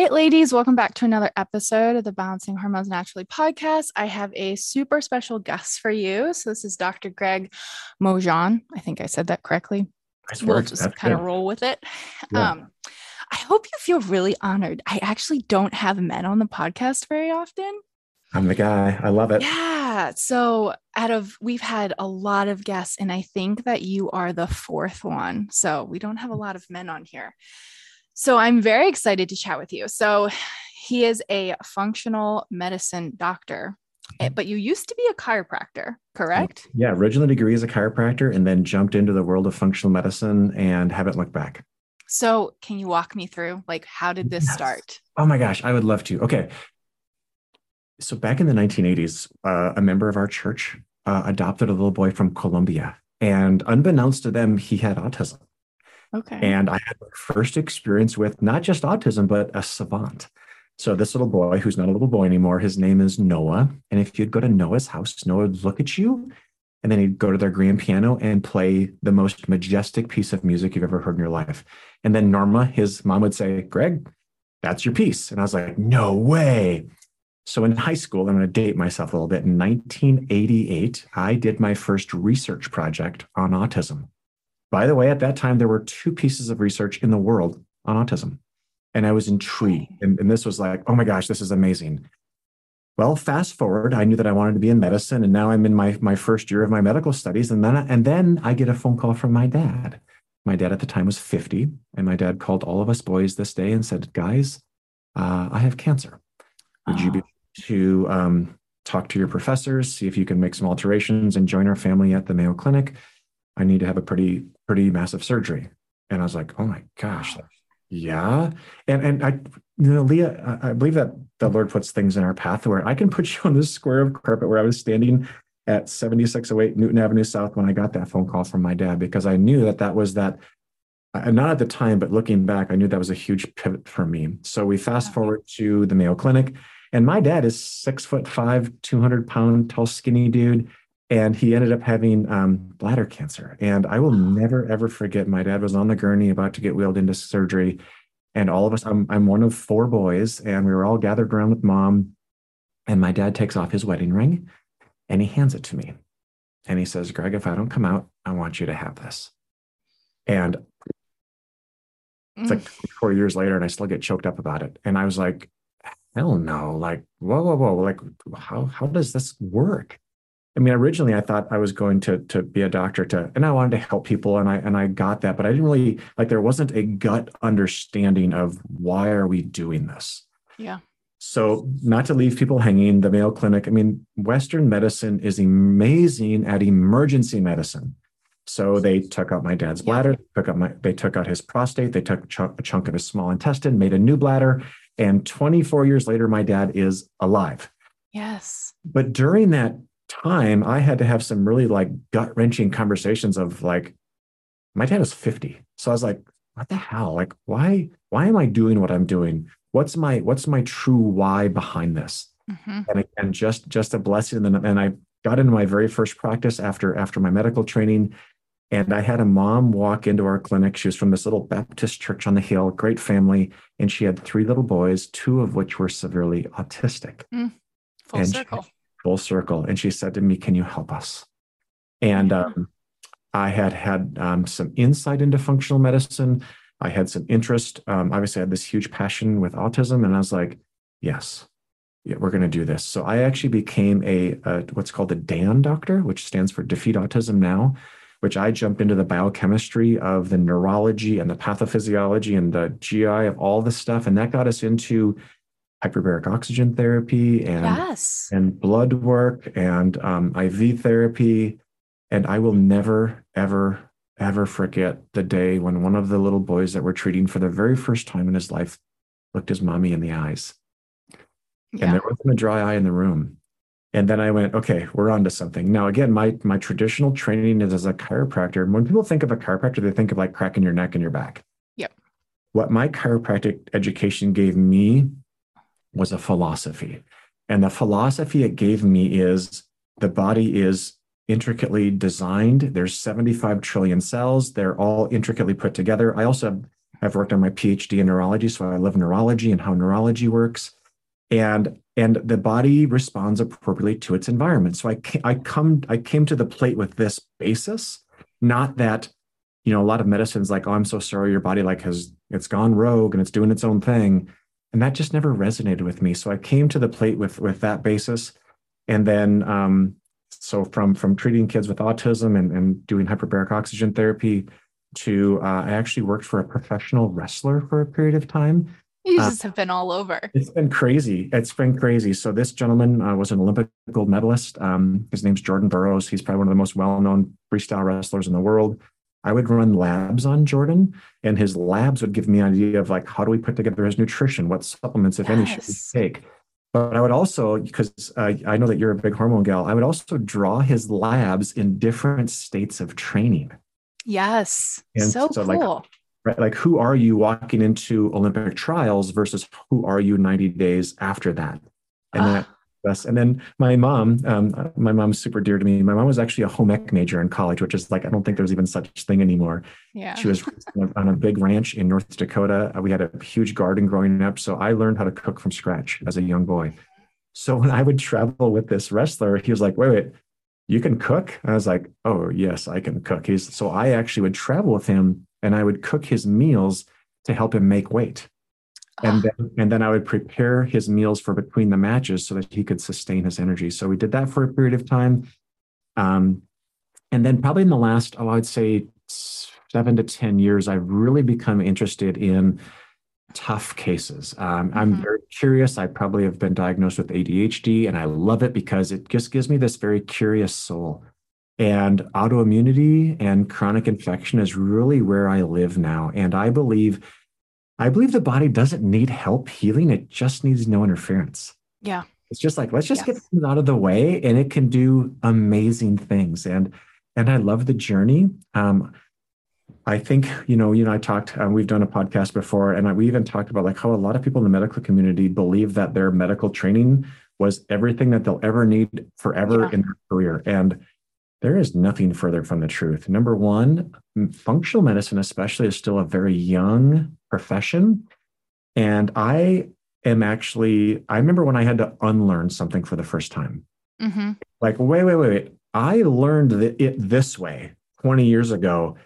Right, ladies, welcome back to another episode of the Balancing Hormones Naturally podcast. I have a super special guest for you. So, this is Dr. Greg Mongeon. I think I said that correctly. Nice we'll just kind of roll with it. Yeah. Um, I hope you feel really honored. I actually don't have men on the podcast very often. I'm the guy. I love it. Yeah. So, out of we've had a lot of guests, and I think that you are the fourth one. So, we don't have a lot of men on here. So, I'm very excited to chat with you. So, he is a functional medicine doctor, eh, but you used to be a chiropractor, correct? Yeah, original degree as a chiropractor and then jumped into the world of functional medicine and haven't looked back. So, can you walk me through like how did this Yes. start? Oh my gosh, I would love to. Okay. So back in the 1980s, uh, a member of our church uh, adopted a little boy from Colombia. And unbeknownst to them, he had autism. Okay. And I had my first experience with not just autism, but a savant. So this little boy, who's not a little boy anymore, his name is Noah. And if you'd go to Noah's house, Noah would look at you, and then he'd go to their grand piano and play the most majestic piece of music you've ever heard in your life. And then Norma, his mom, would say, Greg, that's your piece. And I was like, no way. So in high school, I'm going to date myself a little bit. In 1988, I did my first research project on autism. By the way, at that time, there were two pieces of research in the world on autism. And I was intrigued. And, and this was like, oh my gosh, this is amazing. Well, fast forward, I knew that I wanted to be in medicine. And now I'm in my, my first year of my medical studies. And then, and then I get a phone call from my dad. My dad at the time was 50. And my dad called all of us boys this day and said, guys, uh, I have cancer. Would you be to um, talk to your professors, see if you can make some alterations and join our family at the Mayo Clinic? I need to have a pretty, pretty massive surgery. And I was like, oh my gosh, Wow. yeah. And and I, you know, Leah, I, I believe that the Lord puts things in our path where I can put you on this square of carpet where I was standing at 7608 Newton Avenue South when I got that phone call from my dad because I knew that that was that. uh, Not at the time, but looking back, I knew that was a huge pivot for me. So we fast forward to the Mayo Clinic, and my dad is six foot five, 200 pound, tall, skinny dude. And he ended up having um, bladder cancer. And I will never, ever forget my dad was on the gurney about to get wheeled into surgery. And all of us, I'm, I'm one of four boys, and we were all gathered around with mom. And my dad takes off his wedding ring and he hands it to me. And he says, Greg, if I don't come out, I want you to have this. And it's like four years later, and I still get choked up about it. And I was like, hell no. Like, whoa, whoa, whoa. Like, how, how does this work? I mean, originally I thought I was going to to be a doctor to, and I wanted to help people, and I and I got that, but I didn't really like. There wasn't a gut understanding of why are we doing this. Yeah. So, not to leave people hanging, the Mayo Clinic. I mean, Western medicine is amazing at emergency medicine. So they took out my dad's Yeah. bladder, took out my, they took out his prostate, they took a chunk, a chunk of his small intestine, made a new bladder, and 24 years later, my dad is alive. Yes. But during that time, I had to have some really like gut wrenching conversations of like, my dad was 50. So I was like, what the hell? Like, why, why am I doing what I'm doing? What's my, what's my true why behind this? Mhm. And again, just, just a blessing. And then, and I got into my very first practice after, after my medical training. And I had a mom walk into our clinic. She was from this little Baptist church on the hill, great family. And she had three little boys, two of which were severely autistic Full And- circle. Full circle. And she said to me, Can you help us? And um, I had had um, some insight into functional medicine. I had some interest. Um, obviously, I had this huge passion with autism. And I was like, Yes, yeah, we're going to do this. So I actually became a, a what's called a DAN doctor, which stands for Defeat Autism Now, which I jumped into the biochemistry of the neurology and the pathophysiology and the GI of all this stuff. And that got us into hyperbaric oxygen therapy and Yes. and blood work and um, IV therapy. And I will never, ever, ever forget the day when one of the little boys that we're treating for the very first time in his life looked his mommy in the eyes. Yeah. And there wasn't a dry eye in the room. And then I went, okay, we're on to something. Now, again, my my traditional training is as a chiropractor. When people think of a chiropractor, they think of like cracking your neck and your back. Yep. What my chiropractic education gave me was a philosophy. And the philosophy it gave me is the body is intricately designed. There's 75 trillion cells. They're all intricately put together. I also have worked on my PhD in neurology, so I love neurology and how neurology works. And and the body responds appropriately to its environment. So I I come I came to the plate with this basis, not that you know a lot of medicines like oh I'm so sorry your body like has it's gone rogue and it's doing its own thing, and that just never resonated with me. So I came to the plate with with that basis, and then um, so from from treating kids with autism and, and doing hyperbaric oxygen therapy to uh, I actually worked for a professional wrestler for a period of time you uh, just uh, have been all over. It's been crazy. It's been crazy. So this gentleman uh, was an Olympic gold medalist. Um, his name's Jordan Burroughs. He's probably one of the most well-known freestyle wrestlers in the world. I would run labs on Jordan, and his labs would give me an idea of like how do we put together his nutrition, what supplements, if yes. any, should we take. But I would also, because uh, I know that you're a big hormone gal, I would also draw his labs in different states of training. Yes, and so, so cool. Like, right? Like, who are you walking into Olympic trials versus who are you 90 days after that? And uh. that, and then my mom, um, my mom's super dear to me. My mom was actually a home ec major in college, which is like, I don't think there's even such thing anymore. Yeah. She was on a big ranch in North Dakota. Uh, we had a huge garden growing up. So I learned how to cook from scratch as a young boy. So when I would travel with this wrestler, he was like, wait, wait, you can cook? I was like, oh, yes, I can cook. He's, so I actually would travel with him and I would cook his meals to help him make weight. And ah. then, and then I would prepare his meals for between the matches so that he could sustain his energy. So we did that for a period of time. Um, and then probably in the last, oh, I'd say seven to 10 years, I've really become interested in tough cases. Um, mm-hmm. I'm very curious. I probably have been diagnosed with ADHD, and I love it because it just gives me this very curious soul. And autoimmunity and chronic infection is really where I live now. And I believe, I believe the body doesn't need help healing. It just needs no interference. Yeah. It's just like, let's just yes. get things out of the way and it can do amazing things. And, and I love the journey. Um, I think, you know, you and I talked, um, we've done a podcast before and I, we even talked about like how a lot of people in the medical community believe that their medical training was everything that they'll ever need forever yeah. in their career. And there is nothing further from the truth. Number one, functional medicine, especially, is still a very young profession. And I am actually, I remember when I had to unlearn something for the first time. Mm-hmm. Like, wait, wait, wait, wait. I learned it this way 20 years ago.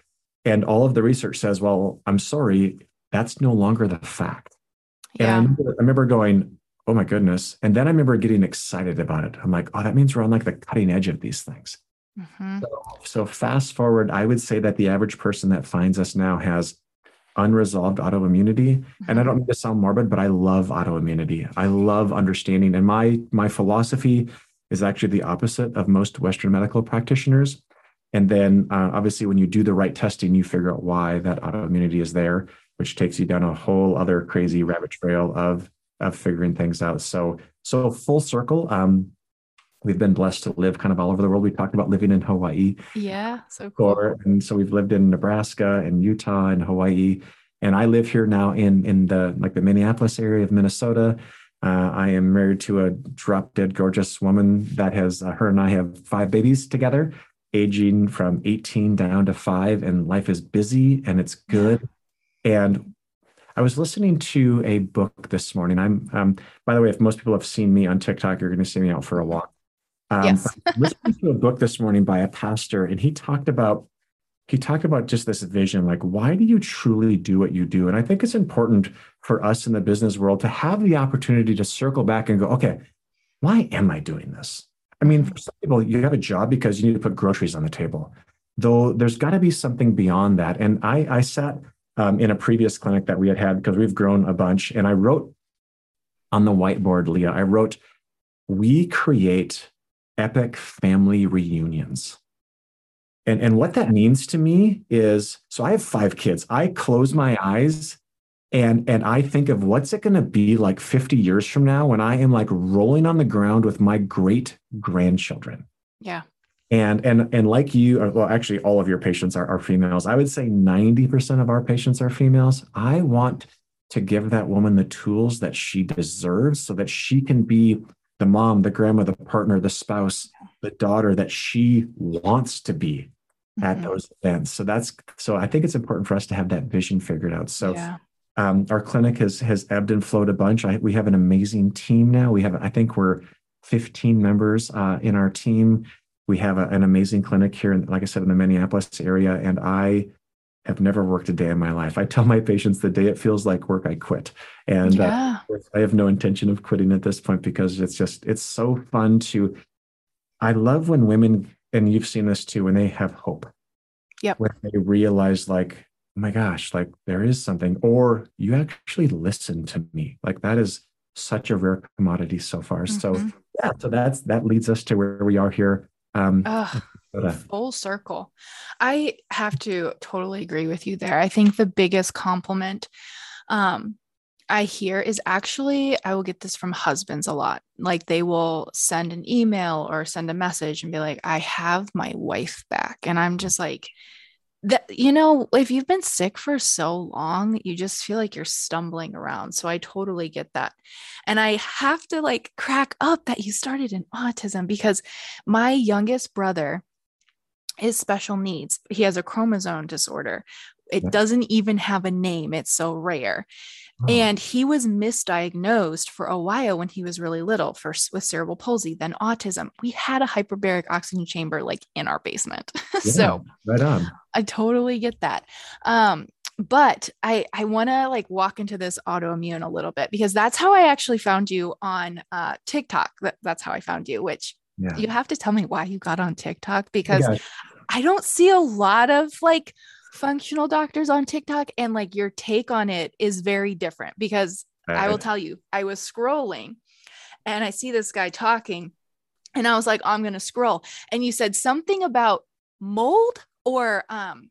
And all of the research says, well, I'm sorry, that's no longer the fact. Yeah. And I remember, I remember going, oh my goodness. And then I remember getting excited about it. I'm like, oh, that means we're on like the cutting edge of these things. Mm-hmm. So, so, fast forward, I would say that the average person that finds us now has unresolved autoimmunity. And I don't mm-hmm. mean to sound morbid, but I love autoimmunity. I love understanding. And my my philosophy is actually the opposite of most Western medical practitioners. And then uh, obviously, when you do the right testing, you figure out why that autoimmunity is there, which takes you down a whole other crazy rabbit trail of of figuring things out. So so full circle. Um, we've been blessed to live kind of all over the world. We talked about living in Hawaii. Yeah, so cool. and so we've lived in Nebraska and Utah and Hawaii. And I live here now in in the like the Minneapolis area of Minnesota. Uh, I am married to a drop dead gorgeous woman that has uh, her and I have five babies together, aging from 18 down to five, and life is busy and it's good. And I was listening to a book this morning. I'm, um, by the way, if most people have seen me on TikTok, you're going to see me out for a walk. Um, yes. listening to a book this morning by a pastor, and he talked about he talked about just this vision, like why do you truly do what you do? And I think it's important for us in the business world to have the opportunity to circle back and go, okay, why am I doing this? I mean, for some people, you have a job because you need to put groceries on the table. Though there's got to be something beyond that. And I, I sat um, in a previous clinic that we had had because we've grown a bunch, and I wrote on the whiteboard, Leah, I wrote, we create epic family reunions. And, and what that means to me is so I have five kids. I close my eyes and and I think of what's it going to be like 50 years from now when I am like rolling on the ground with my great grandchildren. Yeah. And and and like you, well, actually, all of your patients are, are females. I would say 90% of our patients are females. I want to give that woman the tools that she deserves so that she can be the mom, the grandma, the partner, the spouse, the daughter that she wants to be at mm-hmm. those events. So that's so I think it's important for us to have that vision figured out. So yeah. um, our clinic has has ebbed and flowed a bunch. I, we have an amazing team now. We have I think we're 15 members uh, in our team. We have a, an amazing clinic here, in, like I said, in the Minneapolis area, and I have never worked a day in my life. I tell my patients the day it feels like work, I quit. And uh, yeah. uh, I have no intention of quitting at this point because it's just, it's so fun to, I love when women, and you've seen this too, when they have hope. Yep. When they realize, like, oh my gosh, like there is something, or you actually listen to me. Like that is such a rare commodity so far. Mm-hmm. So, yeah, so that's, that leads us to where we are here. Um, full circle. I have to totally agree with you there. I think the biggest compliment um, I hear is actually, I will get this from husbands a lot. Like they will send an email or send a message and be like, I have my wife back. And I'm just like, that you know if you've been sick for so long you just feel like you're stumbling around so i totally get that and i have to like crack up that you started in autism because my youngest brother is special needs he has a chromosome disorder it doesn't even have a name it's so rare Oh. And he was misdiagnosed for a while when he was really little, first with cerebral palsy, then autism. We had a hyperbaric oxygen chamber like in our basement. Yeah, so right on. I totally get that. Um, but I I want to like walk into this autoimmune a little bit because that's how I actually found you on uh, TikTok. That, that's how I found you. Which yeah. you have to tell me why you got on TikTok because yeah. I don't see a lot of like functional doctors on TikTok and like your take on it is very different because I will tell you, I was scrolling and I see this guy talking and I was like, oh, I'm going to scroll. And you said something about mold or um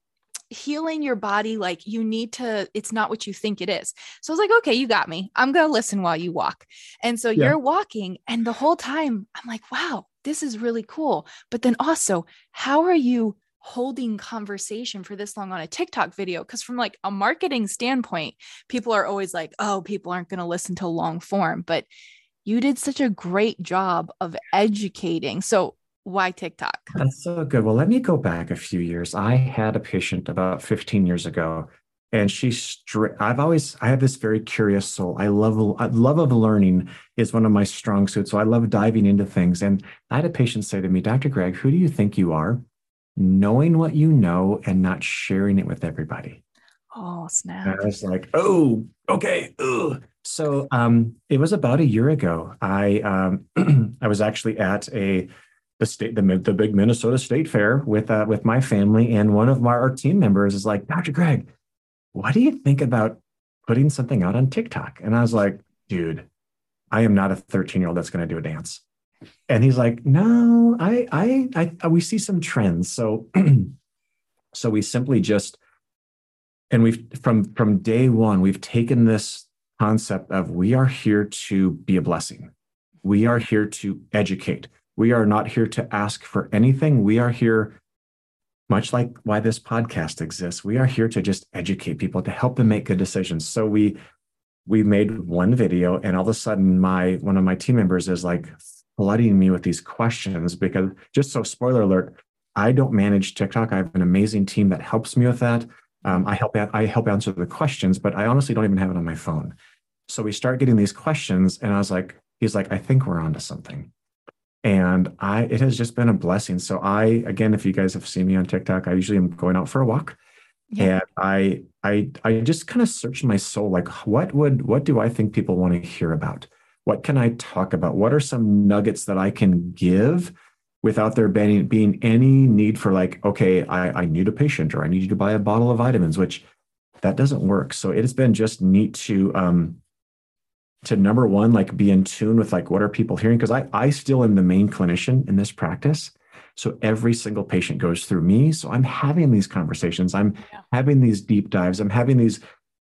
healing your body like you need to it's not what you think it is so i was like okay you got me i'm gonna listen while you walk and so yeah. you're walking and the whole time i'm like wow this is really cool. But then also how are you holding conversation for this long on a TikTok video? Because from like a marketing standpoint people are always like oh people aren't going to listen to long form. But you did such a great job of educating. So why TikTok? That's so good. Well let me go back a few years. I had a patient about 15 years ago and she's stri- I've always I have this very curious soul I love love of learning is one of my strong suits so I love diving into things and I had a patient say to me Dr. Greg who do you think you are knowing what you know and not sharing it with everybody. Oh, snap. And I was like, oh, okay. Ugh. So um, it was about a year ago. I um, I was actually at a the state the, the big Minnesota State Fair with uh, with my family, and one of my, our team members is like, Dr. Greg, what do you think about putting something out on TikTok? And I was like, dude, I am not a 13 year old that's going to do a dance. And he's like no I, I i uh, we see some trends. So so we simply just and we've from from day one we've taken this concept of we are here to be a blessing. We are here to educate. We are not here to ask for anything. We are here much like why this podcast exists we are here to just educate people to help them make good decisions so we we made one video and all of a sudden my one of my team members is like flooding me with these questions because just so spoiler alert, I don't manage TikTok. I have an amazing team that helps me with that. Um, I help I help answer the questions, but I honestly don't even have it on my phone. So we start getting these questions, and I was like, he's like, I think we're onto something. And I it has just been a blessing. So I again, if you guys have seen me on TikTok, I usually am going out for a walk. Yeah. And I I I just kind of searched my soul, like what would what do I think people want to hear about? What can I talk about? What are some nuggets that I can give without there being, being any need for like, okay, I, I need a patient or I need you to buy a bottle of vitamins, which that doesn't work. So it has been just neat to um to number one, like be in tune with like what are people hearing? Because I I still am the main clinician in this practice. So every single patient goes through me. So I'm having these conversations. I'm yeah. having these deep dives. I'm having these,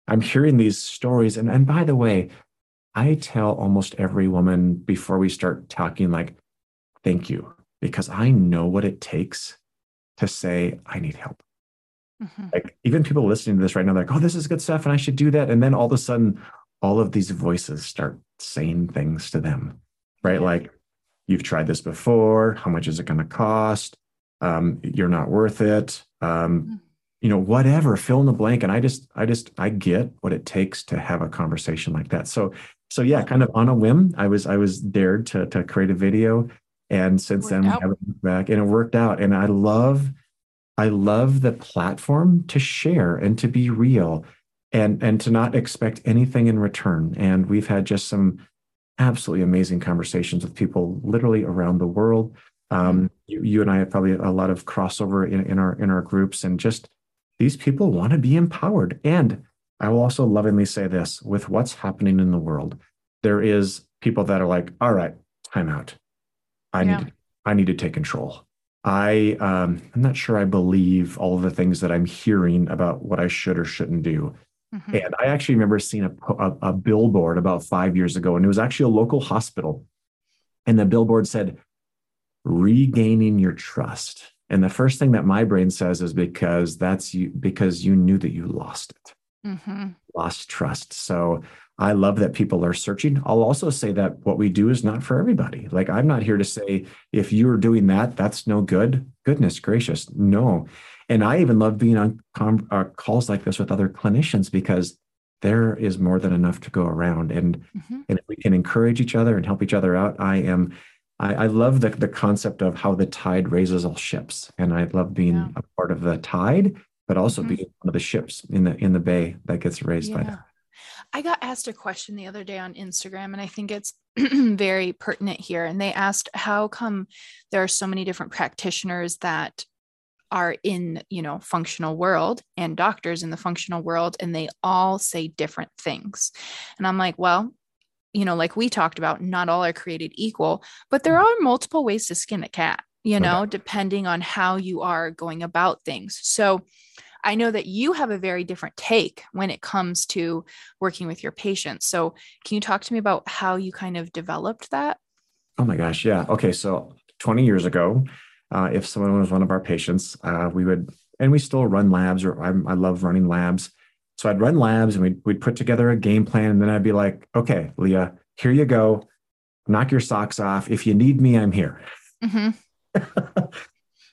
I'm hearing these stories. And, and by the way, I tell almost every woman before we start talking, like, thank you, because I know what it takes to say, I need help. Mm-hmm. Like, even people listening to this right now, they're like, oh, this is good stuff and I should do that. And then all of a sudden, all of these voices start saying things to them, right? Like, you've tried this before. How much is it going to cost? Um, you're not worth it. Um, mm-hmm. you know, whatever, fill in the blank. And I just, I just, I get what it takes to have a conversation like that. So, so yeah, kind of on a whim, I was, I was dared to, to create a video. And since then, we haven't back and it worked out. And I love, I love the platform to share and to be real and and to not expect anything in return. And we've had just some absolutely amazing conversations with people literally around the world. Um, you, you, and I have probably a lot of crossover in, in our in our groups, and just these people want to be empowered. And I will also lovingly say this: with what's happening in the world, there is people that are like, "All right, time out. I yeah. need to, I need to take control." I um, I'm not sure I believe all of the things that I'm hearing about what I should or shouldn't do. Mm-hmm. And I actually remember seeing a, a, a billboard about five years ago, and it was actually a local hospital. And the billboard said, regaining your trust. And the first thing that my brain says is because that's you, because you knew that you lost it, mm-hmm. lost trust. So I love that people are searching. I'll also say that what we do is not for everybody. Like, I'm not here to say if you're doing that, that's no good. Goodness gracious, no. And I even love being on com- uh, calls like this with other clinicians because there is more than enough to go around. And, mm-hmm. and if we can encourage each other and help each other out, I am. I, I love the, the concept of how the tide raises all ships. And I love being yeah. a part of the tide, but also mm-hmm. being one of the ships in the in the bay that gets raised yeah. by that. I got asked a question the other day on Instagram, and I think it's very pertinent here. And they asked, How come there are so many different practitioners that are in you know functional world and doctors in the functional world and they all say different things and i'm like well you know like we talked about not all are created equal but there mm. are multiple ways to skin a cat you know okay. depending on how you are going about things so i know that you have a very different take when it comes to working with your patients so can you talk to me about how you kind of developed that oh my gosh yeah okay so 20 years ago uh, if someone was one of our patients, uh, we would, and we still run labs, or I'm, i love running labs. So I'd run labs and we'd, we'd put together a game plan. And then I'd be like, okay, Leah, here you go. Knock your socks off. If you need me, I'm here. Mm-hmm.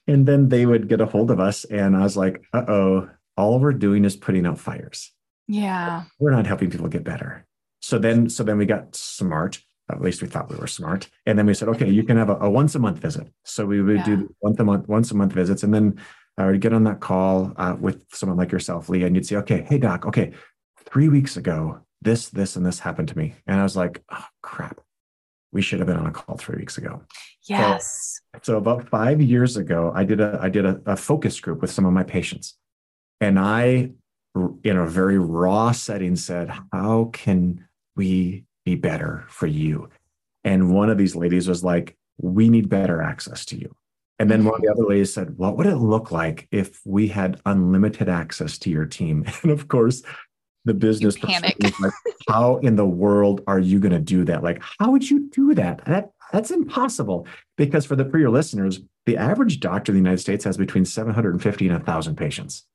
and then they would get a hold of us. And I was like, uh oh, all we're doing is putting out fires. Yeah. We're not helping people get better. So then, so then we got smart at least we thought we were smart. And then we said, okay, you can have a, a once a month visit. So we would yeah. do once a month, once a month visits. And then I would get on that call uh, with someone like yourself, Leah, and you'd say, okay, hey doc, okay, three weeks ago, this, this, and this happened to me. And I was like, oh crap. We should have been on a call three weeks ago. Yes. So, so about five years ago, I did a I did a, a focus group with some of my patients. And I, in a very raw setting, said, How can we be better for you. And one of these ladies was like, We need better access to you. And then one of the other ladies said, What would it look like if we had unlimited access to your team? And of course, the business panic. like, how in the world are you going to do that? Like, how would you do that? That that's impossible. Because for the for your listeners, the average doctor in the United States has between 750 and 1,000 patients.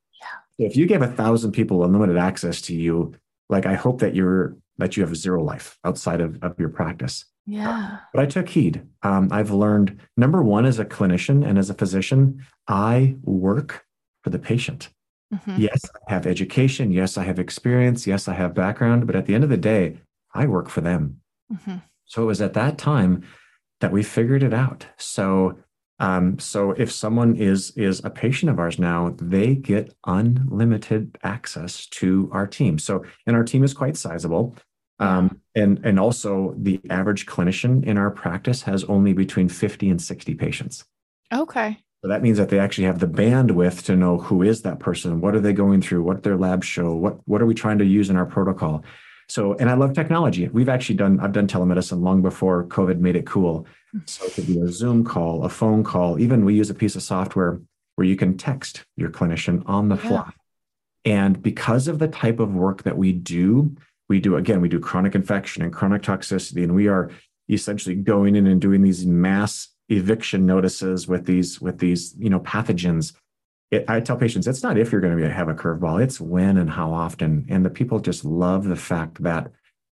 Yeah. if you gave a thousand people unlimited access to you, like I hope that you're that you have zero life outside of, of your practice. Yeah. But I took heed. Um, I've learned number one, as a clinician and as a physician, I work for the patient. Mm-hmm. Yes, I have education. Yes, I have experience. Yes, I have background. But at the end of the day, I work for them. Mm-hmm. So it was at that time that we figured it out. So um, so if someone is is a patient of ours now, they get unlimited access to our team. So and our team is quite sizable. Um, and and also the average clinician in our practice has only between 50 and 60 patients. Okay. So that means that they actually have the bandwidth to know who is that person, what are they going through, what their labs show, what what are we trying to use in our protocol. So, and I love technology. We've actually done, I've done telemedicine long before COVID made it cool. Hmm. So it could be a Zoom call, a phone call. Even we use a piece of software where you can text your clinician on the yeah. fly. And because of the type of work that we do, we do again, we do chronic infection and chronic toxicity, and we are essentially going in and doing these mass eviction notices with these with these you know pathogens. It, I tell patients it's not if you're going to have a curveball, it's when and how often. And the people just love the fact that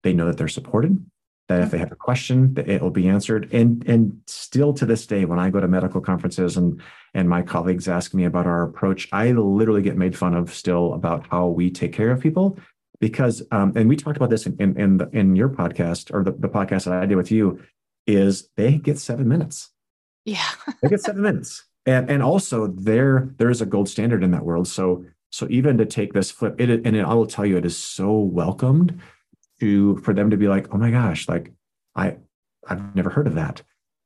they know that they're supported, that if they have a question, it will be answered. And and still to this day, when I go to medical conferences and and my colleagues ask me about our approach, I literally get made fun of still about how we take care of people because um, and we talked about this in in in, the, in your podcast or the, the podcast that I did with you is they get seven minutes. Yeah, they get seven minutes, and and also there there is a gold standard in that world. So so even to take this flip, it and it, I will tell you, it is so welcomed to for them to be like, oh my gosh, like I I've never heard of that.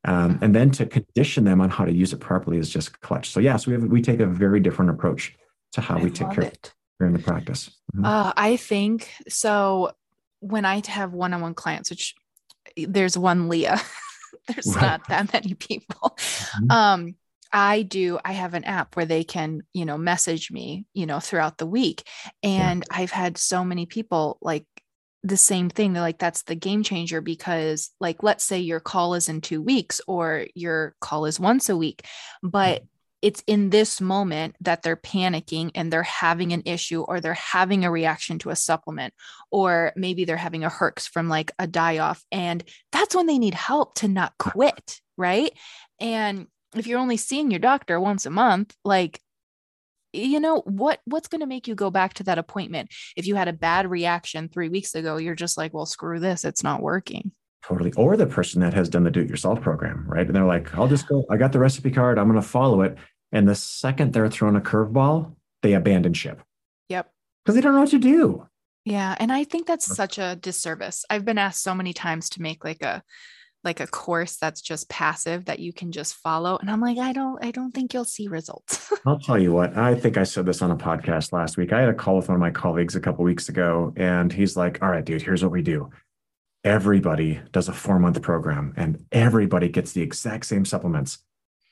Um, and then to condition them on how to use it properly is just clutch. So yes, we have we take a very different approach to how I we take care of it. in the practice. Mm-hmm. Uh, I think so. When I have one-on-one clients, which there's one Leah, there's right. not that many people. Mm-hmm. Um, I do, I have an app where they can, you know, message me, you know, throughout the week. And yeah. I've had so many people like the same thing. They're like, that's the game changer because, like, let's say your call is in two weeks or your call is once a week, but it's in this moment that they're panicking and they're having an issue or they're having a reaction to a supplement or maybe they're having a herx from like a die off and that's when they need help to not quit right? And if you're only seeing your doctor once a month like you know what what's going to make you go back to that appointment? If you had a bad reaction 3 weeks ago you're just like well screw this it's not working totally or the person that has done the do it yourself program right? And they're like i'll just go i got the recipe card i'm going to follow it. And the second they're thrown a curveball they abandon ship. Yep. Because they don't know what to do. Yeah and i think that's such a disservice. I've been asked so many times to make like a like a course that's just passive that you can just follow and i'm like i don't i don't think you'll see results. I'll tell you what i think i said this on a podcast last week. I had a call with one of my colleagues a couple weeks ago and he's like all right dude here's what we do everybody does a four month program and everybody gets the exact same supplements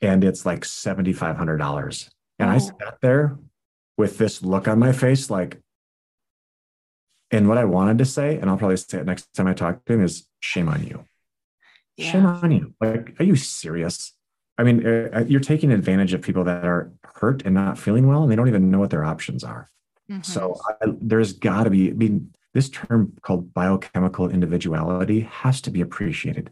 and it's like $7500 and oh. i sat there with this look on my face like and what i wanted to say and i'll probably say it next time i talk to him is shame on you yeah. Shame on you. Like, are you serious? I mean, uh, uh, you're taking advantage of people that are hurt and not feeling well, and they don't even know what their options are. Mm-hmm. So I, there's got to be, I mean, this term called biochemical individuality has to be appreciated.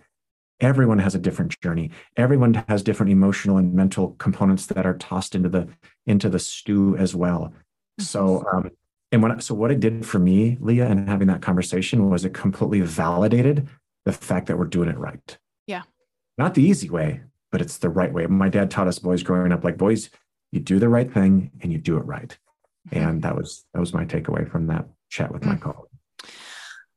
Everyone has a different journey. Everyone has different emotional and mental components that are tossed into the into the stew as well. Mm-hmm. So, um, and what so what it did for me, Leah, and having that conversation was it completely validated the fact that we're doing it right. Yeah. Not the easy way, but it's the right way. My dad taught us boys growing up like boys, you do the right thing and you do it right. Mm-hmm. And that was that was my takeaway from that chat with my mm. colleague.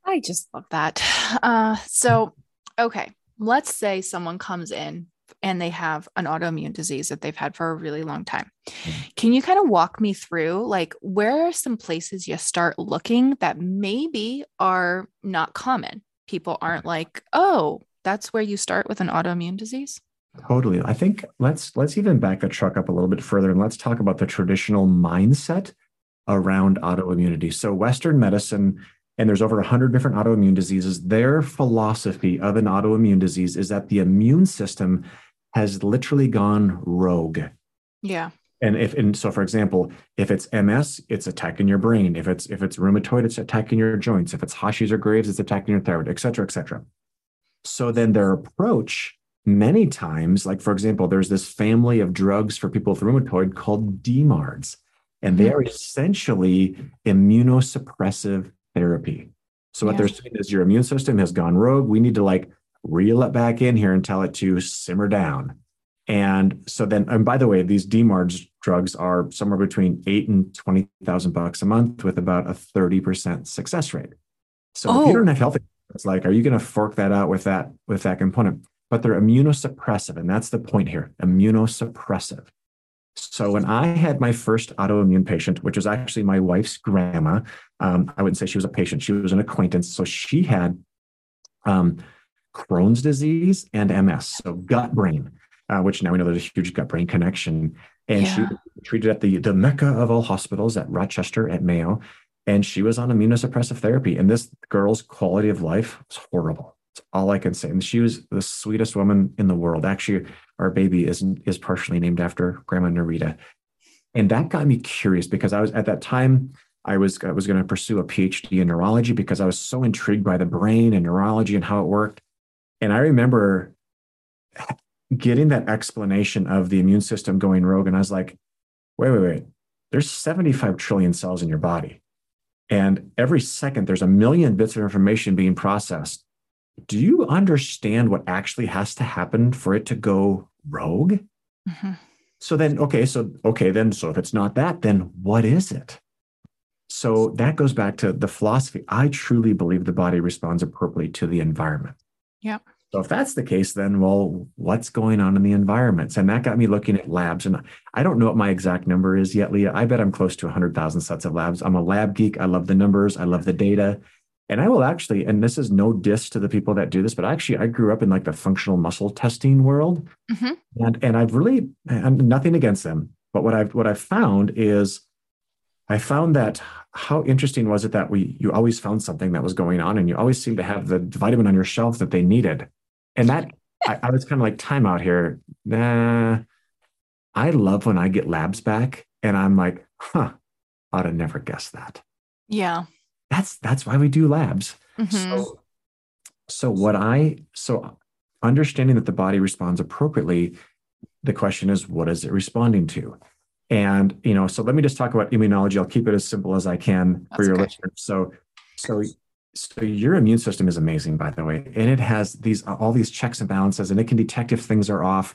I just love that. Uh, so okay, let's say someone comes in and they have an autoimmune disease that they've had for a really long time. Mm-hmm. Can you kind of walk me through like where are some places you start looking that maybe are not common? people aren't like, oh, that's where you start with an autoimmune disease? Totally. I think let's let's even back the truck up a little bit further and let's talk about the traditional mindset around autoimmunity. So Western medicine and there's over 100 different autoimmune diseases. Their philosophy of an autoimmune disease is that the immune system has literally gone rogue. Yeah. And if and so for example, if it's MS, it's attacking your brain. If it's if it's rheumatoid, it's attacking your joints. If it's Hashis or Graves, it's attacking your thyroid, et cetera, et cetera. So then their approach many times, like for example, there's this family of drugs for people with rheumatoid called DMARDs, and they are mm-hmm. essentially immunosuppressive therapy. So what yeah. they're saying is your immune system has gone rogue. We need to like reel it back in here and tell it to simmer down. And so then, and by the way, these DMARDs drugs are somewhere between eight and twenty thousand bucks a month, with about a thirty percent success rate. So oh. if you oh. don't have health, it's like, are you going to fork that out with that with that component? But they're immunosuppressive, and that's the point here: immunosuppressive. So when I had my first autoimmune patient, which was actually my wife's grandma, um, I wouldn't say she was a patient; she was an acquaintance. So she had um, Crohn's disease and MS, so gut brain, uh, which now we know there's a huge gut brain connection. And yeah. she treated at the, the mecca of all hospitals at Rochester at Mayo. And she was on immunosuppressive therapy. And this girl's quality of life was horrible. All I can say. And she was the sweetest woman in the world. Actually, our baby is, is partially named after Grandma Narita. And that got me curious because I was at that time, I was I was going to pursue a PhD in neurology because I was so intrigued by the brain and neurology and how it worked. And I remember getting that explanation of the immune system going rogue, and I was like, wait, wait, wait. There's 75 trillion cells in your body. And every second, there's a million bits of information being processed. Do you understand what actually has to happen for it to go rogue? Mm-hmm. So then, okay, so, okay, then, so if it's not that, then what is it? So that goes back to the philosophy. I truly believe the body responds appropriately to the environment. Yeah. So if that's the case, then well, what's going on in the environments? And that got me looking at labs. And I don't know what my exact number is yet, Leah. I bet I'm close to 100,000 sets of labs. I'm a lab geek. I love the numbers. I love the data. And I will actually, and this is no diss to the people that do this, but actually, I grew up in like the functional muscle testing world, mm-hmm. and and I've really, and nothing against them, but what I've what I've found is I found that how interesting was it that we you always found something that was going on and you always seemed to have the vitamin on your shelf that they needed. And that I, I was kind of like, time out here. Nah. I love when I get labs back and I'm like, huh, I'd have never guessed that. Yeah. That's that's why we do labs. Mm-hmm. So so what I so understanding that the body responds appropriately, the question is, what is it responding to? And you know, so let me just talk about immunology. I'll keep it as simple as I can That's for your listeners. So, so, so your immune system is amazing, by the way, and it has these all these checks and balances, and it can detect if things are off.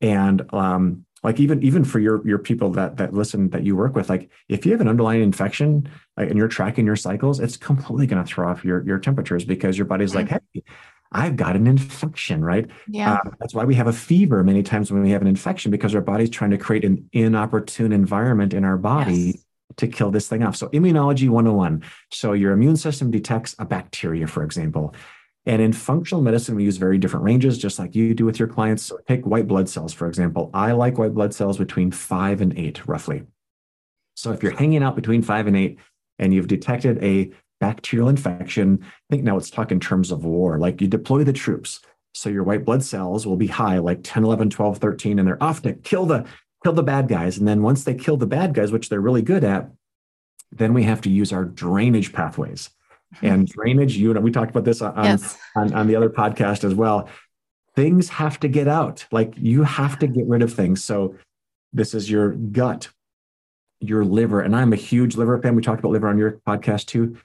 And um, like even even for your your people that that listen that you work with, like if you have an underlying infection like, and you're tracking your cycles, it's completely going to throw off your your temperatures because your body's mm-hmm. like, hey, I've got an infection, right? Yeah. Uh, that's why we have a fever many times when we have an infection because our body's trying to create an inopportune environment in our body yes. to kill this thing off. So, immunology 101. So, your immune system detects a bacteria, for example. And in functional medicine, we use very different ranges, just like you do with your clients. So, take white blood cells, for example. I like white blood cells between five and eight, roughly. So, if you're hanging out between five and eight, and you've detected a bacterial infection. I think now let's talk in terms of war. Like you deploy the troops. So your white blood cells will be high, like 10, 11, 12, 13, and they're off to kill the kill the bad guys. And then once they kill the bad guys, which they're really good at, then we have to use our drainage pathways. And drainage, you know, we talked about this on, yes. on, on the other podcast as well. Things have to get out. Like you have to get rid of things. So this is your gut, your liver. And I'm a huge liver fan. We talked about liver on your podcast too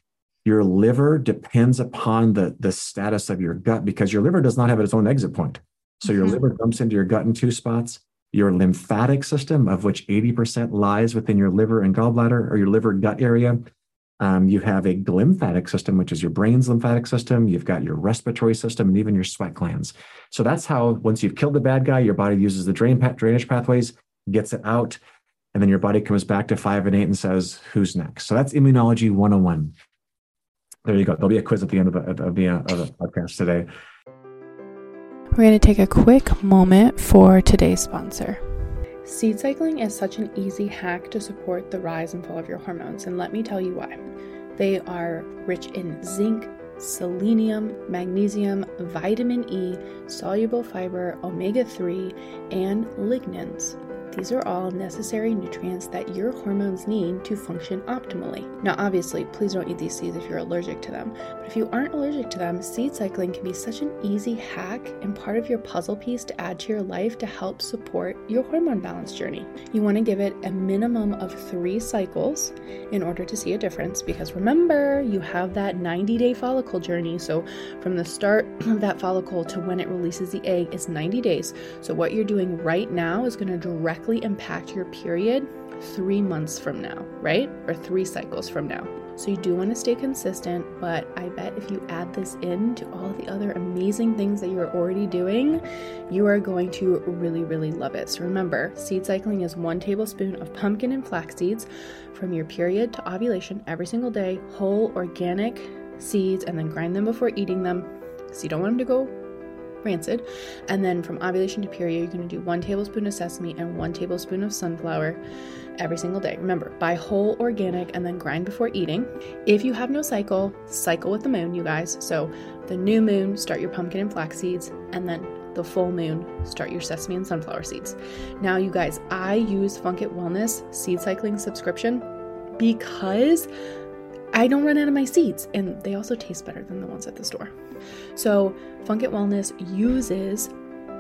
your liver depends upon the, the status of your gut because your liver does not have its own exit point. So your mm-hmm. liver dumps into your gut in two spots. Your lymphatic system, of which 80% lies within your liver and gallbladder or your liver gut area. Um, you have a glymphatic system, which is your brain's lymphatic system. You've got your respiratory system and even your sweat glands. So that's how, once you've killed the bad guy, your body uses the drain drainage pathways, gets it out, and then your body comes back to five and eight and says, Who's next? So that's immunology 101 there you go. There'll be a quiz at the end of the, of the, uh, of the podcast today. We're going to take a quick moment for today's sponsor. Seed cycling is such an easy hack to support the rise and fall of your hormones, and let me tell you why. They are rich in zinc, selenium, magnesium, vitamin E, soluble fiber, omega 3, and lignans. These are all necessary nutrients that your hormones need to function optimally. Now, obviously, please don't eat these seeds if you're allergic to them, but if you aren't allergic to them, seed cycling can be such an easy hack and part of your puzzle piece to add to your life to help support your hormone balance journey. You want to give it a minimum of three cycles in order to see a difference because remember, you have that 90 day follicle journey. So, from the start of that follicle to when it releases the egg is 90 days. So, what you're doing right now is going to directly directly impact your period three months from now, right? Or three cycles from now. So you do want to stay consistent, but I bet if you add this in to all the other amazing things that you're already doing, you are going to really, really love it. So remember, seed cycling is one tablespoon of pumpkin and flax seeds from your period to ovulation every single day, whole organic seeds, and then grind them before eating them. So you don't want them to go rancid. And then from ovulation to period, you're going to do one tablespoon of sesame and one tablespoon of sunflower every single day. Remember, buy whole organic and then grind before eating. If you have no cycle, cycle with the moon, you guys. So the new moon, start your pumpkin and flax seeds, and then the full moon, start your sesame and sunflower seeds. Now, you guys, I use Funk It Wellness seed cycling subscription because I don't run out of my seeds and they also taste better than the ones at the store. So, Funk It Wellness uses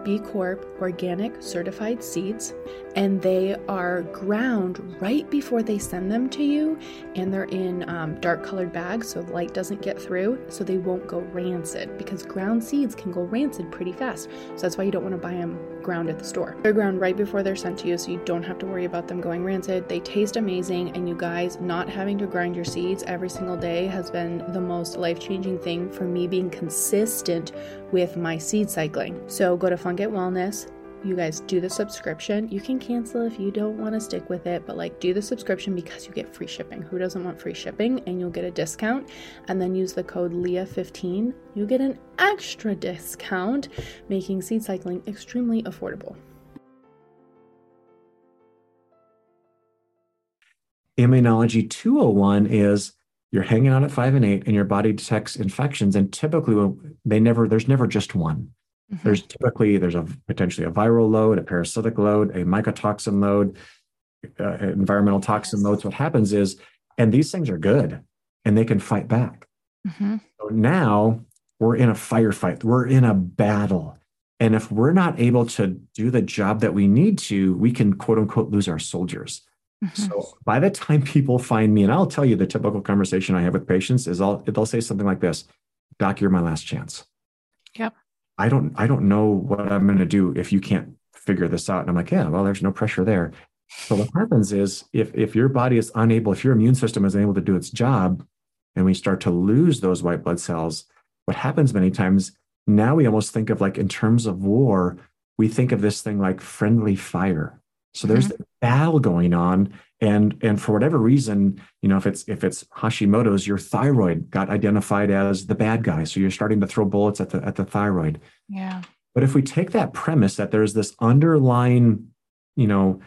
B Corp organic certified seeds, and they are ground right before they send them to you. And they're in um, dark colored bags so light doesn't get through, so they won't go rancid because ground seeds can go rancid pretty fast. So that's why you don't want to buy them ground at the store. They're ground right before they're sent to you, so you don't have to worry about them going rancid. They taste amazing, and you guys not having to grind your seeds every single day has been the most life changing thing for me being consistent with my seed cycling. So go to Funk It Wellness. You guys do the subscription. You can cancel if you don't want to stick with it, but like do the subscription because you get free shipping. Who doesn't want free shipping? And you'll get a discount. And then use the code LEAH15. You get an extra discount, making seed cycling extremely affordable. Immunology 201 is you're hanging out at five and eight and your body detects infections and typically they never there's never just one mm-hmm. there's typically there's a potentially a viral load a parasitic load a mycotoxin load uh, environmental toxin yes. loads what happens is and these things are good and they can fight back mm-hmm. so now we're in a firefight we're in a battle and if we're not able to do the job that we need to we can quote unquote lose our soldiers Mm-hmm. So by the time people find me, and I'll tell you the typical conversation I have with patients is I'll they'll say something like this, Doc, you're my last chance. Yep. I don't I don't know what I'm going to do if you can't figure this out. And I'm like, yeah, well, there's no pressure there. So what happens is if if your body is unable, if your immune system is unable to do its job, and we start to lose those white blood cells, what happens many times now we almost think of like in terms of war, we think of this thing like friendly fire. So there's mm-hmm. the battle going on. And, and for whatever reason, you know, if it's if it's Hashimoto's, your thyroid got identified as the bad guy. So you're starting to throw bullets at the at the thyroid. Yeah. But if we take that premise that there's this underlying, you know,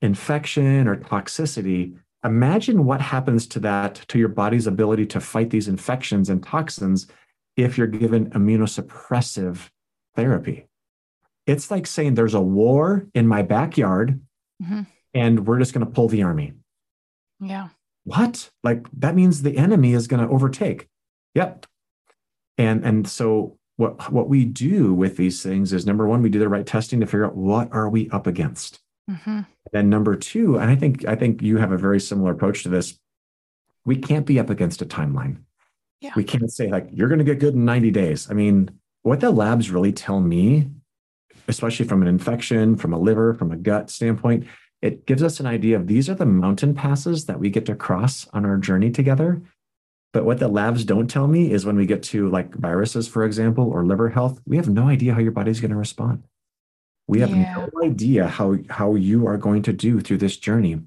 infection or toxicity, imagine what happens to that, to your body's ability to fight these infections and toxins if you're given immunosuppressive therapy. It's like saying there's a war in my backyard mm-hmm. And we're just going to pull the army. Yeah. What? Like that means the enemy is going to overtake. Yep. And and so what what we do with these things is number one, we do the right testing to figure out what are we up against. Mm-hmm. Then number two, and I think I think you have a very similar approach to this. We can't be up against a timeline. Yeah. We can't say like you're going to get good in 90 days. I mean, what the labs really tell me especially from an infection, from a liver, from a gut standpoint, it gives us an idea of these are the mountain passes that we get to cross on our journey together. But what the labs don't tell me is when we get to like viruses, for example, or liver health, we have no idea how your body's going to respond. We have yeah. no idea how how you are going to do through this journey.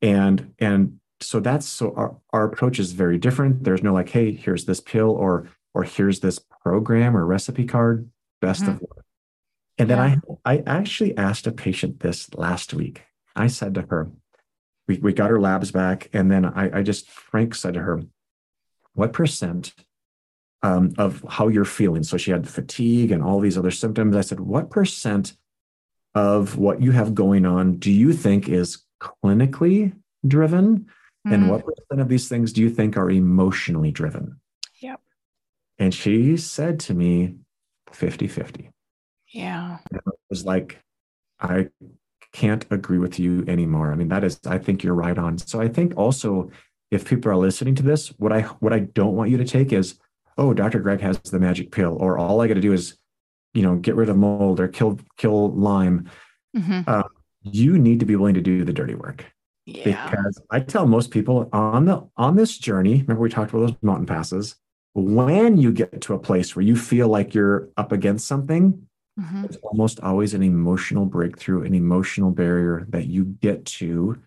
And and so that's so our, our approach is very different. There's no like, hey, here's this pill or or here's this program or recipe card. Best mm-hmm. of luck. And then yeah. I, I actually asked a patient this last week. I said to her, we, we got her labs back. And then I, I just, Frank said to her, what percent um, of how you're feeling? So she had fatigue and all these other symptoms. I said, what percent of what you have going on do you think is clinically driven? Mm. And what percent of these things do you think are emotionally driven? Yep. And she said to me, 50 50. Yeah. And it was like, I can't agree with you anymore. I mean, that is, I think you're right on. So I think also if people are listening to this, what I what I don't want you to take is, oh, Dr. Greg has the magic pill, or all I got to do is, you know, get rid of mold or kill kill Lyme. Mm-hmm. Uh, you need to be willing to do the dirty work. Yeah. Because I tell most people on the on this journey, remember we talked about those mountain passes. When you get to a place where you feel like you're up against something, Mm-hmm. It's almost always an emotional breakthrough, an emotional barrier that you get to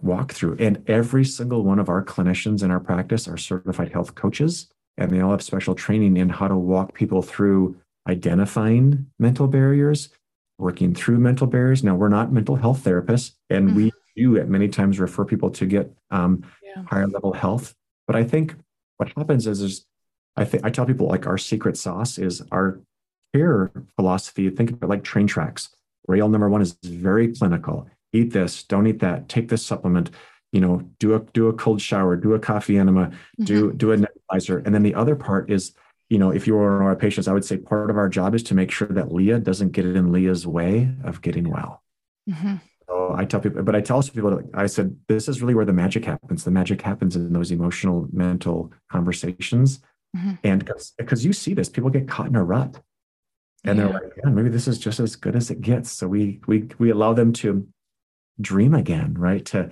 walk through. And every single one of our clinicians in our practice are certified health coaches, and they all have special training in how to walk people through identifying mental barriers, working through mental barriers. Now, we're not mental health therapists, and mm-hmm. we do at many times refer people to get um, yeah. higher level health. But I think what happens is, is I think I tell people like our secret sauce is our care philosophy. Think of it like train tracks. Rail number one is very clinical. Eat this, don't eat that. Take this supplement. You know, do a do a cold shower, do a coffee enema, mm-hmm. do do a nebulizer, and then the other part is you know, if you were our patients, I would say part of our job is to make sure that Leah doesn't get in Leah's way of getting well. Mm-hmm. So I tell people, but I tell also people, I said, this is really where the magic happens. The magic happens in those emotional, mental conversations. Mm-hmm. And because you see this, people get caught in a rut. And yeah. they're like, yeah, maybe this is just as good as it gets. So we we we allow them to dream again, right? To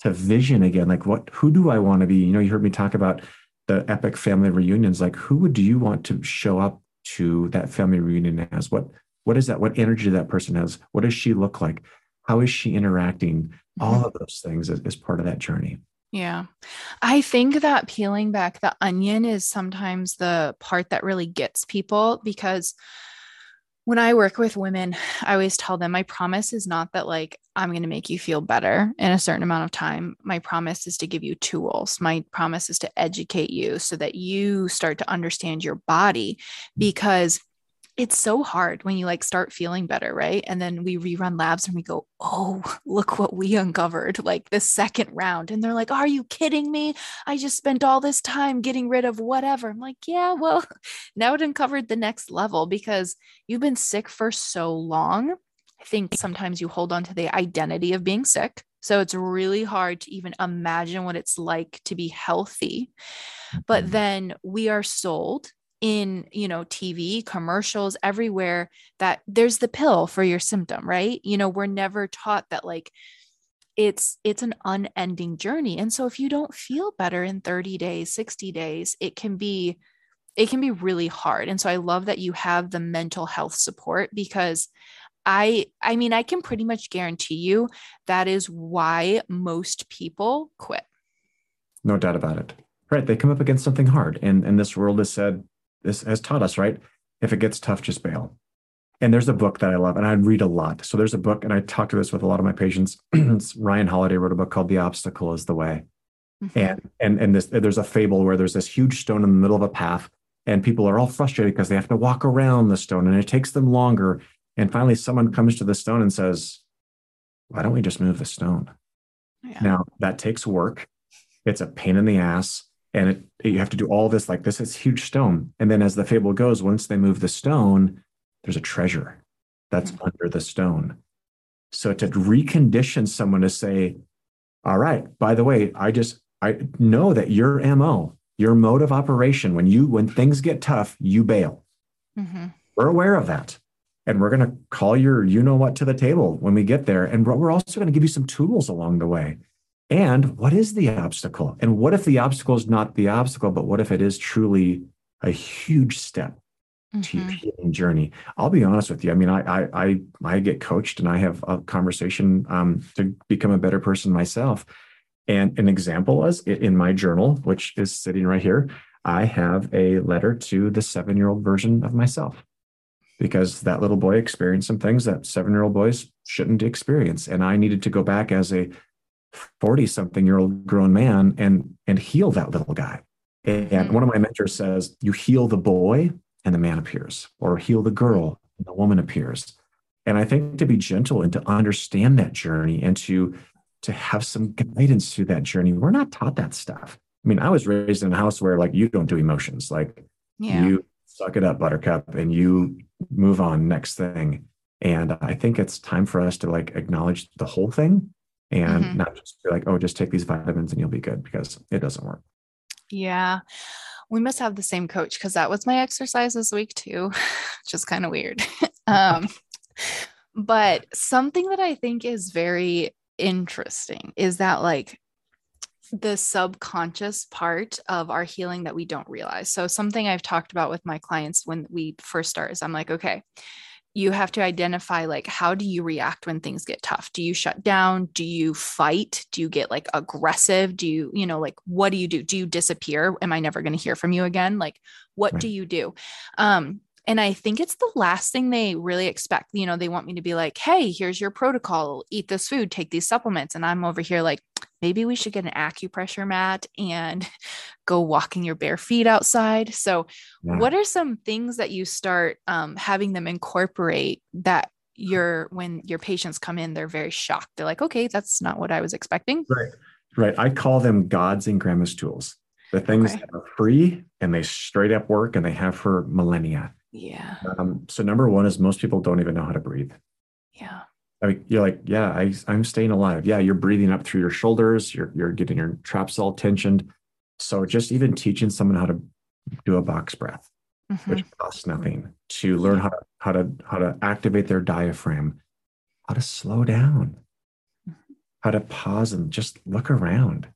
to vision again. Like what who do I want to be? You know, you heard me talk about the epic family reunions like who do you want to show up to that family reunion as what what is that what energy that person has what does she look like how is she interacting mm-hmm. all of those things is, is part of that journey yeah. I think that peeling back the onion is sometimes the part that really gets people because when I work with women, I always tell them my promise is not that like I'm going to make you feel better in a certain amount of time. My promise is to give you tools. My promise is to educate you so that you start to understand your body hmm. because it's so hard when you like start feeling better, right? And then we rerun labs and we go, oh, look what we uncovered like the second round. And they're like, are you kidding me? I just spent all this time getting rid of whatever. I'm like, yeah, well, now it uncovered the next level because you've been sick for so long. I think sometimes you hold on to the identity of being sick. So it's really hard to even imagine what it's like to be healthy. But mm-hmm. then we are sold in you know tv commercials everywhere that there's the pill for your symptom right? You know we're never taught that like it's it's an unending journey. And so if you don't feel better in 30 days 60 days it can be it can be really hard. And so i love that you have the mental health support because i i mean i can pretty much guarantee you that is why most people quit. No doubt about it. Right they come up against something hard and and this world has said this has taught us, right? If it gets tough, just bail. And there's a book that I love, and I read a lot. So there's a book, and I talk to this with a lot of my patients. Ryan Holiday wrote a book called "The Obstacle Is the Way," mm-hmm. and and and this there's a fable where there's this huge stone in the middle of a path, and people are all frustrated because they have to walk around the stone, and it takes them longer. And finally, someone comes to the stone and says, "Why don't we just move the stone?" Yeah. Now that takes work. It's a pain in the ass and it, you have to do all this like this is huge stone. And then as the fable goes once they move the stone there's a treasure that's mm-hmm. under the stone. So to recondition someone to say all right by the way i just i know that your mo your mode of operation when you when things get tough you bail. Mm-hmm. we're aware of that. And we're going to call your you know what to the table when we get there. And we're also going to give you some tools along the way and what is the obstacle? And what if the obstacle is not the obstacle, but what if it is truly a huge step mm-hmm. to your healing journey? I'll be honest with you. I mean, I I I, I get coached and I have a conversation um, to become a better person myself. And an example was in my journal, which is sitting right here. I have a letter to the seven year old version of myself because that little boy experienced some things that seven year old boys shouldn't experience. And I needed to go back as a 40 something year old grown man and and heal that little guy. And mm-hmm. one of my mentors says you heal the boy and the man appears or heal the girl and the woman appears. And i think to be gentle and to understand that journey and to to have some guidance through that journey we're not taught that stuff. I mean i was raised in a house where like you don't do emotions. Like yeah. you suck it up buttercup and you move on next thing. And i think it's time for us to like acknowledge the whole thing and mm-hmm. not just be like, oh, just take these vitamins and you'll be good because it doesn't work. Yeah. We must have the same coach because that was my exercise this week too, just kind of weird. um, but something that I think is very interesting is that like the subconscious part of our healing that we don't realize. So, something I've talked about with my clients when we first start is I'm like, okay, you have to identify like how do you react when things get tough? Do you shut down? Do you fight? Do you get like aggressive? Do you you know like what do you do? Do you disappear? Am i never going to hear from you again? Like what right. do you do? Um And I think it's the last thing they really expect. You know, they want me to be like, hey, here's your protocol eat this food, take these supplements. And I'm over here like, maybe we should get an acupressure mat and go walking your bare feet outside. So, yeah. what are some things that you start um, having them incorporate that your when your patients come in, they're very shocked. They're like, okay, that's not what I was expecting. Right. Right. I call them gods and grandma's tools. The things okay. that are free and they straight up work and they have for millennia. Yeah. Um, so number one is most people don't even know how to breathe. Yeah. I mean, you're like, yeah, I, I'm staying alive. Yeah, you're breathing up through your shoulders. You're you're getting your traps all tensioned. So just even teaching someone how to do a box breath, mm-hmm. which costs nothing, to learn how to how to how to activate their diaphragm, how to slow down, mm-hmm. how to pause and just look around.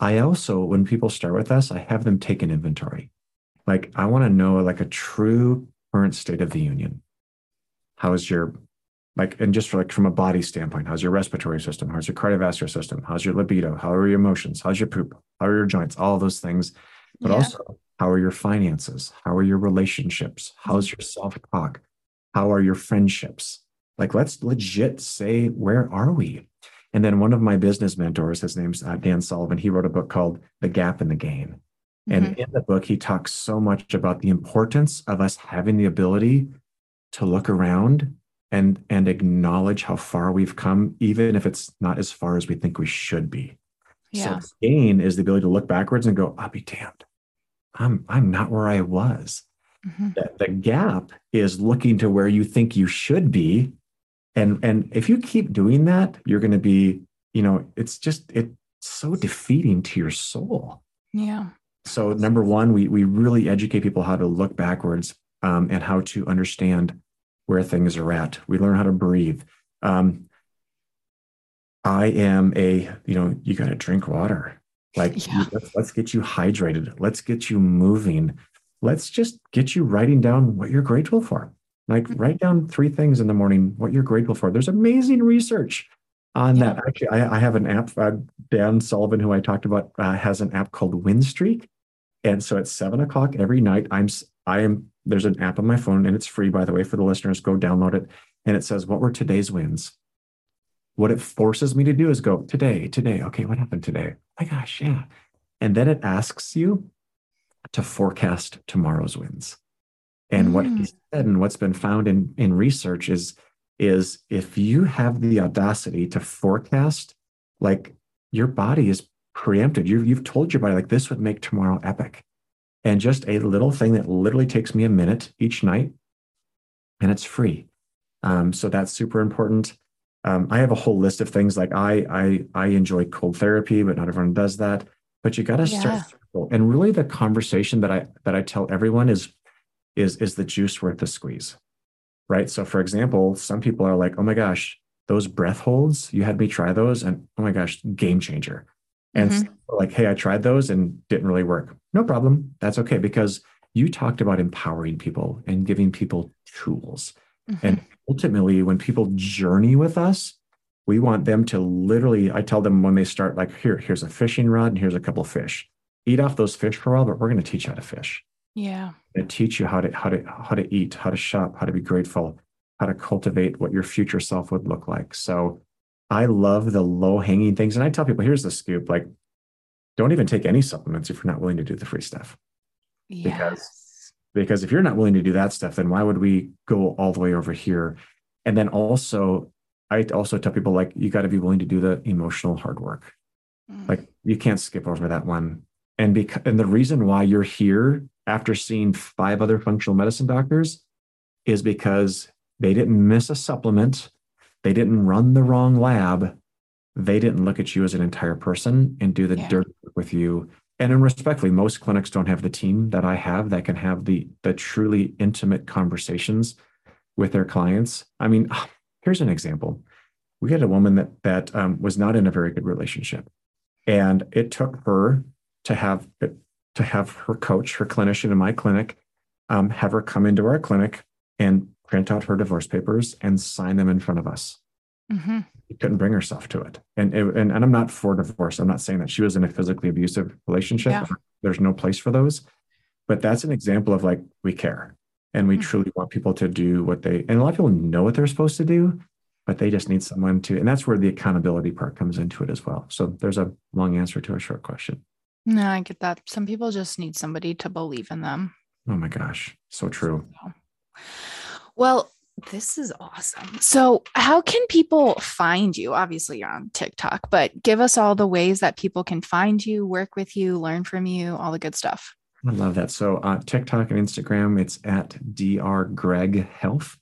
I also, when people start with us, I have them take an inventory. Like I want to know like a true current state of the union. How is your like and just for like from a body standpoint how's your respiratory system? How's your cardiovascular system? How's your libido? How are your emotions? How's your poop? How are your joints? All those things. But yeah. also how are your finances? How are your relationships? How's your self-talk how are your friendships? Like let's legit say where are we? And then one of my business mentors his name's uh, dan sullivan he wrote a book called the gap and the gain and mm-hmm. in the book he talks so much about the importance of us having the ability to look around and and acknowledge how far we've come even if it's not as far as we think we should be yeah. so gain is the ability to look backwards and go i'll be damned i'm i'm not where i was mm-hmm. the, the gap is looking to where you think you should be and and if you keep doing that you're going to be you know it's just it's so defeating to your soul yeah so number one we we really educate people how to look backwards um, and how to understand where things are at. We learn how to breathe. Um, I am a, you know, you got to drink water. Like, yeah. let's, let's get you hydrated. Let's get you moving. Let's just get you writing down what you're grateful for. Like, mm-hmm. write down three things in the morning, what you're grateful for. There's amazing research on that. Actually, I, I, have an app. Uh, Dan Sullivan, who I talked about, uh, has an app called Winstreak. And so at seven o'clock every night, I'm I am there's an app on my phone and it's free, by the way, for the listeners. Go download it. And it says, What were today's wins? What it forces me to do is go, Today, today. Okay, what happened today? my gosh, yeah. And then it asks you to forecast tomorrow's wins. And mm. what he mm. said and what's been found in, in research is, is if you have the audacity to forecast, like your body is preempted. You, you've told your body, like, this would make tomorrow epic. And just a little thing that literally takes me a minute each night and it's free. Um, so that's super important. Um, i have a whole list of things like i i i enjoy cold therapy but not everyone does that. But you got to start and really the conversation that i that i tell everyone is is is the juice worth the squeeze right? So for example some people are like oh my gosh those breath holds? You had me try those and oh my gosh game changer and mm-hmm. like hey i tried those and didn't really work no problem. That's okay because you talked about empowering people and giving people tools. Mm-hmm. And ultimately, when people journey with us, we want them to literally, I tell them when they start, like, here, here's a fishing rod and here's a couple fish. Eat off those fish for a while, but we're going to teach you how to fish. Yeah. And teach you how to how to how to eat, how to shop, how to be grateful, how to cultivate what your future self would look like. So I love the low hanging things. And I tell people, here's the scoop. Like don't even take any supplements if you're not willing to do the free stuff. Yes. Because, because if you're not willing to do that stuff, then why would we go all the way over here? And then also, I also tell people like you got to be willing to do the emotional hard work. Mm. Like you can't skip over that one. And because and the reason why you're here after seeing five other functional medicine doctors is because they didn't miss a supplement, they didn't run the wrong lab, they didn't look at you as an entire person and do the yeah. dirt with you. And in respectfully, most clinics don't have the team that I have that can have the the truly intimate conversations with their clients. I mean, here's an example. We had a woman that that um, was not in a very good relationship, and it took her to have to have her coach, her clinician in my clinic, um, have her come into our clinic and print out her divorce papers and sign them in front of us. Mm-hmm. She couldn't bring herself to it. And, it, and and I'm not for divorce. I'm not saying that she was in a physically abusive relationship. Yeah. There's no place for those. But that's an example of like we care. And we Mhm. truly want people to do what they, and a lot of people know what they're supposed to do, but they just need someone to, and that's where the accountability part comes into it as well. So there's a long answer to a short question. No, I get that. Some people just need somebody to believe in them. Oh my gosh. So true. So- Well, this is awesome. So, how can people find you? Obviously, you're on TikTok, but give us all the ways that people can find you, work with you, learn from you, all the good stuff. I love that. So uh, TikTok and Instagram, it's at Dr. Greg Health.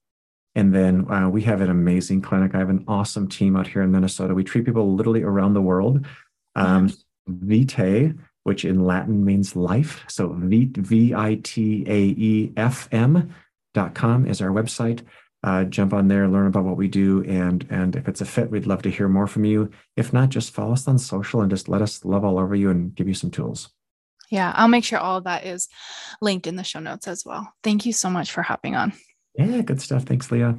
And then uh, we have an amazing clinic. I have an awesome team out here in Minnesota. We treat people literally around the world. Um, Vitae, which in Latin means life. So V V I T A E F M com is our website. Uh, jump on there, learn about what we do, and and if it's a fit, we'd love to hear more from you. If not, just follow us on social and just let us love all over you and give you some tools. Yeah, I'll make sure all of that is linked in the show notes as well. Thank you so much for hopping on. Yeah, good stuff. Thanks, Leah.